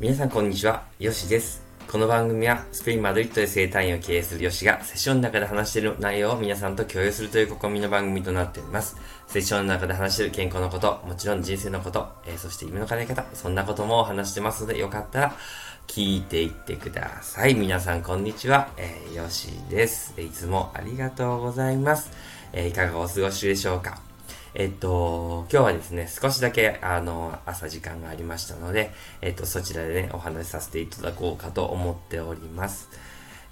皆さんこんにちは、よしです。この番組はスペイン・マドリッドで生態院を経営するヨシがセッションの中で話している内容を皆さんと共有するという試みの番組となっております。セッションの中で話している健康のこと、もちろん人生のこと、えー、そして夢の叶え方、そんなことも話してますのでよかったら聞いていってください。皆さんこんにちは、えー、ヨシです。いつもありがとうございます。えー、いかがお過ごしでしょうか？えっと、今日はですね、少しだけ、あの、朝時間がありましたので、えっと、そちらでね、お話しさせていただこうかと思っております。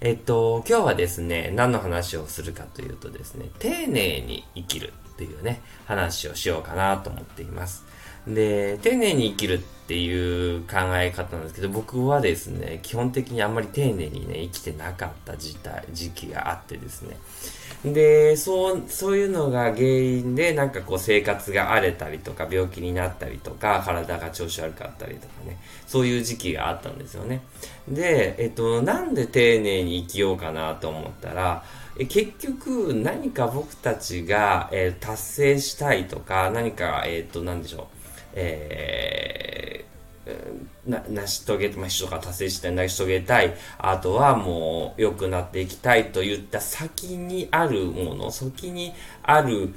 えっと、今日はですね、何の話をするかというとですね、丁寧に生きるっていうね、話をしようかなと思っています。で、丁寧に生きるっていう考え方なんですけど、僕はですね、基本的にあんまり丁寧にね、生きてなかった時代、時期があってですね。で、そう、そういうのが原因で、なんかこう生活が荒れたりとか、病気になったりとか、体が調子悪かったりとかね、そういう時期があったんですよね。で、えっと、なんで丁寧に生きようかなと思ったら、結局何か僕たちが、えー、達成したいとか、何か、えっ、と、なんでしょう、えー、な成し遂げ、まあ、人が達成したい、成し遂げたい、あとはもう良くなっていきたいといった先にあるもの、先にある、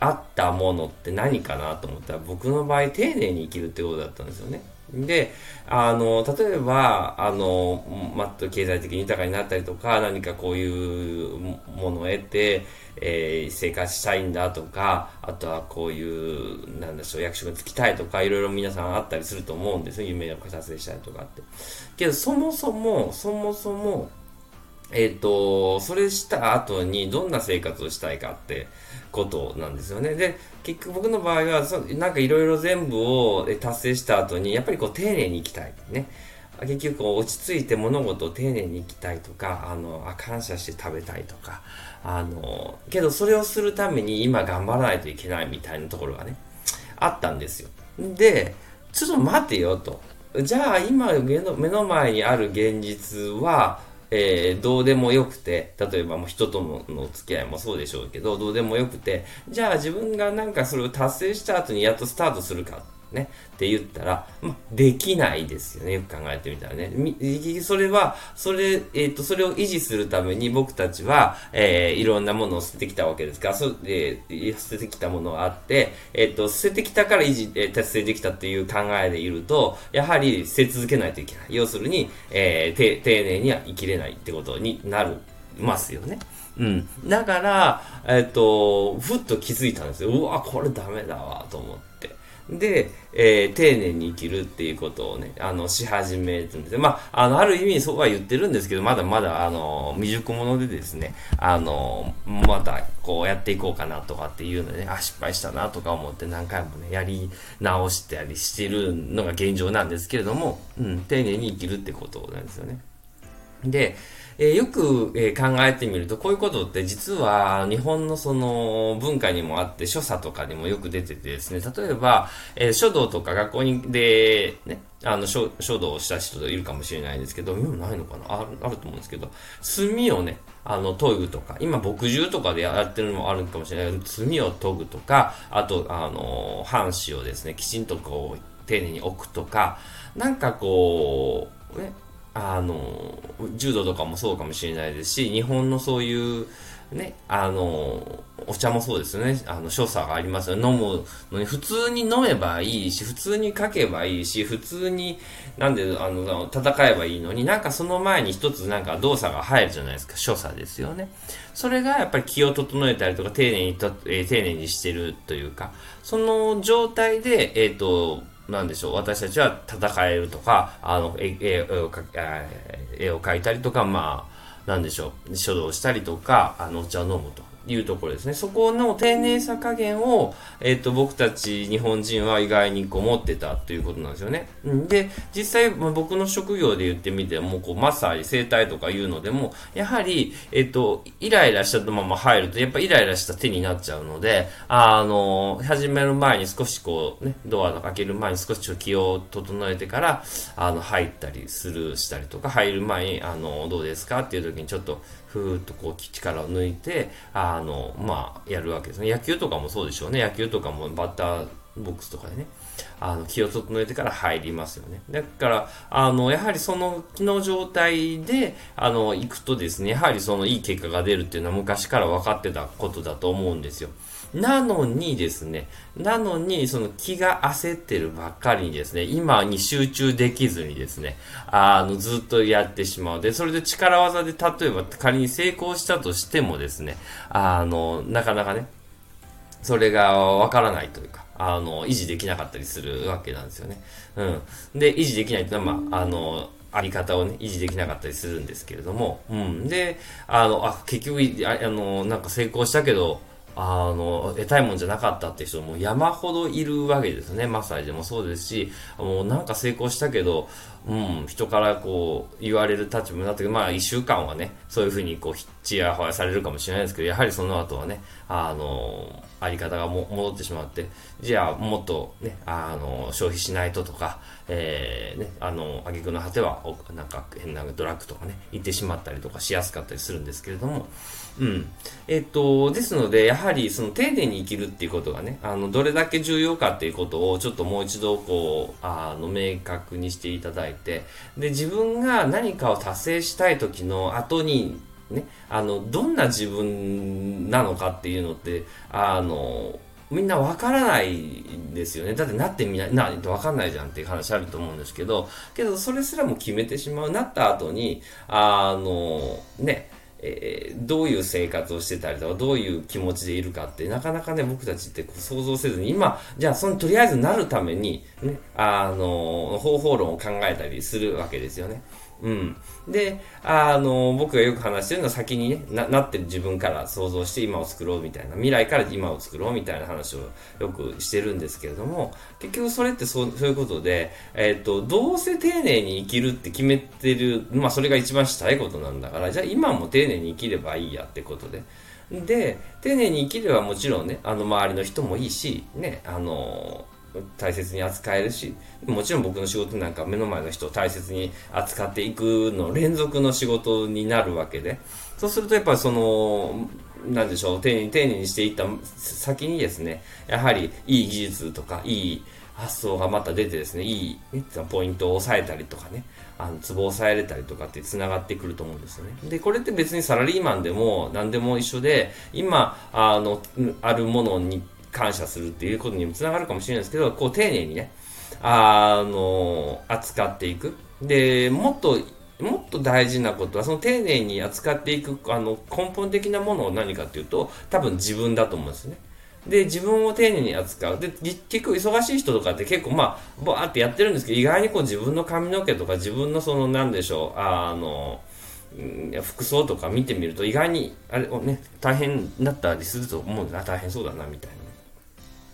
あったものって何かなと思ったら、僕の場合、丁寧に生きるってことだったんですよね。で、あの、例えば、あの、まっと経済的に豊かになったりとか、何かこういうものを得て、えー、生活したいんだとか、あとはこういう、なんでしょう、役職に就きたいとか、いろいろ皆さんあったりすると思うんですよ。夢を達成したいとかって。けど、そもそも、そもそも、えっ、ー、と、それした後にどんな生活をしたいかってことなんですよね。で、結局僕の場合は、そなんかいろいろ全部を達成した後に、やっぱりこう丁寧に生きたい。ね。結局こう落ち着いて物事を丁寧に生きたいとか、あの、あ感謝して食べたいとか、あの、けどそれをするために今頑張らないといけないみたいなところがね、あったんですよ。で、ちょっと待てよと。じゃあ今目の目の前にある現実は、えー、どうでもよくて、例えばもう人とのの付き合いもそうでしょうけど、どうでもよくて、じゃあ自分がなんかそれを達成した後にやっとスタートするか。ね、って言ったら、まできないですよね。よく考えてみたらね。それは、それ、えっ、ー、と、それを維持するために僕たちは、えー、いろんなものを捨ててきたわけですから、そえー、捨ててきたものがあって、えっ、ー、と、捨ててきたから維持、えー、達成できたっていう考えでいると、やはり捨て続けないといけない。要するに、えー、丁寧には生きれないってことになる、ますよね。うん。だから、えっ、と、ふっと気づいたんですよ。うわ、これダメだわ、と思って。で、えー、丁寧に生きるっていうことをね、あの、し始めるんですまあ、あの、ある意味そうは言ってるんですけど、まだまだ、あの、未熟者でですね、あの、また、こうやっていこうかなとかっていうのでね、あ、失敗したなとか思って何回もね、やり直したりしてるのが現状なんですけれども、うん、丁寧に生きるってことなんですよね。で、えー、よく、えー、考えてみると、こういうことって実は日本のその文化にもあって、所作とかにもよく出ててですね、例えば、えー、書道とか学校にで、ね、あの書、書道をした人いるかもしれないんですけど、今ないのかな？あるあると思うんですけど、墨をね、あの、研ぐとか、今、墨汁とかでやってるのもあるかもしれないけど、墨を研ぐとか、あと、あの、半紙をですね、きちんとこう、丁寧に置くとか、なんかこう、ね、あの、柔道とかもそうかもしれないですし、日本のそういう、ね、あの、お茶もそうですよね。あの、所作がありますよ。飲むのに、普通に飲めばいいし、普通に書けばいいし、普通に、なんで、あの、戦えばいいのに、なんかその前に一つなんか動作が入るじゃないですか。所作ですよね。それがやっぱり気を整えたりとか、丁寧にと、えー、丁寧にしてるというか、その状態で、えっ、ー、と、なんでしょう、私たちは戦えるとか、あの、絵絵を描絵を描いたりとか、まあ、なんでしょう、書道したりとか、あの、お茶を飲むと。いうところですね。そこの丁寧さ加減を、えっ、と、僕たち日本人は意外にこう持ってたということなんですよね。で、実際、僕の職業で言ってみても、こう、マッサージ、整体とかいうのでも、やはり、えっ、と、イライラしたまま入ると、やっぱイライラした手になっちゃうので、あの、始める前に少しこう、ね、ドアの開ける前に少し気を整えてから、あの、入ったりする、したりとか、入る前に、あの、どうですかっていう時にちょっと、ふーっとこう力を抜いて、あの、まあ、やるわけですね。野球とかもそうでしょうね。野球とかもバッターボックスとかでね。あの、気を整えてから入りますよね。だから、あの、やはりその気の状態で、あの、行くとですね、やはりそのいい結果が出るっていうのは昔から分かってたことだと思うんですよ。なのにですね、なのに、その気が焦ってるばっかりにですね、今に集中できずにですね、あの、ずっとやってしまう。で、それで力技で、例えば仮に成功したとしてもですね、あの、なかなかね、それがわからないというか、あの、維持できなかったりするわけなんですよね。うん。で、維持できないっていうのは、まあ、あの、あり方をね、維持できなかったりするんですけれども、うん。で、あの、あ、結局、ああの、なんか成功したけど、あの、得たいもんじゃなかったって人も山ほどいるわけですね。マッサージでもそうですし、もうなんか成功したけど、うん、人からこう言われる立場になったけど、まあ一週間はね、そういうふうにこう、ちやほやされるかもしれないですけど、やはりその後はね、あの、あり方がも戻ってしまって、じゃあもっとね、あの、消費しないととか、えー、ね、あの、挙句の果ては、なんか変なドラッグとかね、行ってしまったりとかしやすかったりするんですけれども、うん。えっと、ですので、やはりその丁寧に生きるっていうことがね、あの、どれだけ重要かっていうことをちょっともう一度こう、あの、明確にしていただいて、で、自分が何かを達成したい時の後に、ね、あの、どんな自分なのかっていうのって、あの、みんなわからないんですよね。だってなってみない、な、わかんないじゃんっていう話あると思うんですけど、けどそれすらも決めてしまう。なった後に、あの、ね、えー、どういう生活をしてたりとか、どういう気持ちでいるかって、なかなかね、僕たちって想像せずに、今、じゃあ、そのとりあえずなるために、ね、あの、方法論を考えたりするわけですよね。うん。で、あの、僕がよく話してるのは先にね、な、なってる自分から想像して今を作ろうみたいな、未来から今を作ろうみたいな話をよくしてるんですけれども、結局それってそうそういうことで、えっ、ー、と、どうせ丁寧に生きるって決めてる、まあそれが一番したいことなんだから、じゃあ今も丁寧に生きればいいやってことで。で、丁寧に生きればもちろんね、あの周りの人もいいし、ね、あの、大切に扱えるし、もちろん僕の仕事なんか目の前の人を大切に扱っていくの連続の仕事になるわけで、そうするとやっぱりその、なんでしょう、丁寧に丁寧にしていった先にですね、やはりいい技術とか、いい発想がまた出てですね、いい、ね、ポイントを押さえたりとかね、あの、ツボを押さえれたりとかって繋がってくると思うんですよね。で、これって別にサラリーマンでも何でも一緒で、今、あの、あるものに感謝するっていうことにもつながるかもしれないですけど、こう丁寧にね、あの、扱っていく。で、もっと、もっと大事なことは、その丁寧に扱っていく、あの、根本的なものを何かっていうと、多分自分だと思うんですね。で、自分を丁寧に扱う。で、結構忙しい人とかって結構まあ、バーってやってるんですけど、意外にこう自分の髪の毛とか自分のその、なんでしょう、あの、服装とか見てみると意外に、あれを、ね、大変だったりすると思うんだな、大変そうだな、みたいな。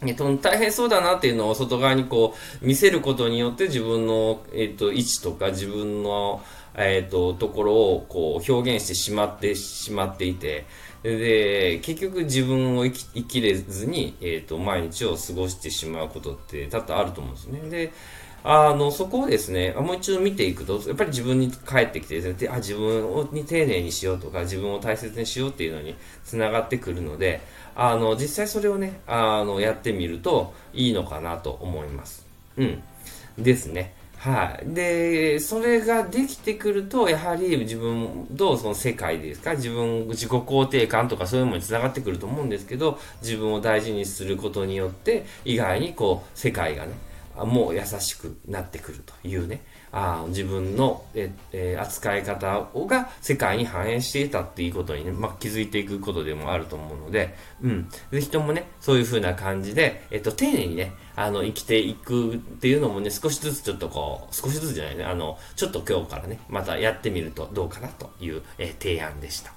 えっと、大変そうだなっていうのを外側にこう見せることによって自分の、えっと、位置とか自分の、えっと、ところをこう表現してしまってしまっていて、で、結局自分を生き生きれずに、えっと、毎日を過ごしてしまうことって多々あると思うんですね。で、あの、そこをですね、もう一度見ていくと、やっぱり自分に帰ってきてですね、あ、自分に丁寧にしようとか、自分を大切にしようっていうのにつながってくるので、あの、実際それをね、あの、やってみるといいのかなと思います。うん。ですね。はい。で、それができてくると、やはり自分とその世界ですか、自分、自己肯定感とかそういうものにつながってくると思うんですけど、自分を大事にすることによって、意外にこう、世界がね、もう優しくなってくるというね、あ自分のえ、え扱い方をが世界に反映していたっていうことにね、まあ、気づいていくことでもあると思うので、うん。ぜひともね、そういう風な感じで、えっと、丁寧にね、あの、生きていくっていうのもね、少しずつちょっとこう、少しずつじゃないね、あの、ちょっと今日からね、またやってみるとどうかなという、え提案でした。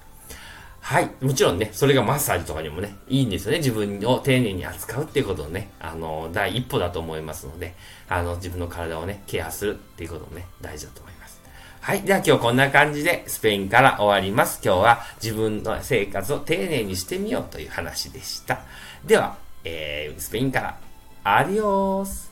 はい。もちろんね、それがマッサージとかにもね、いいんですよね。自分を丁寧に扱うっていうことをね、あの、第一歩だと思いますので、あの、自分の体をね、ケアするっていうこともね、大事だと思います。はい。では今日こんな感じでスペインから終わります。今日は自分の生活を丁寧にしてみようという話でした。では、えー、スペインからアディオース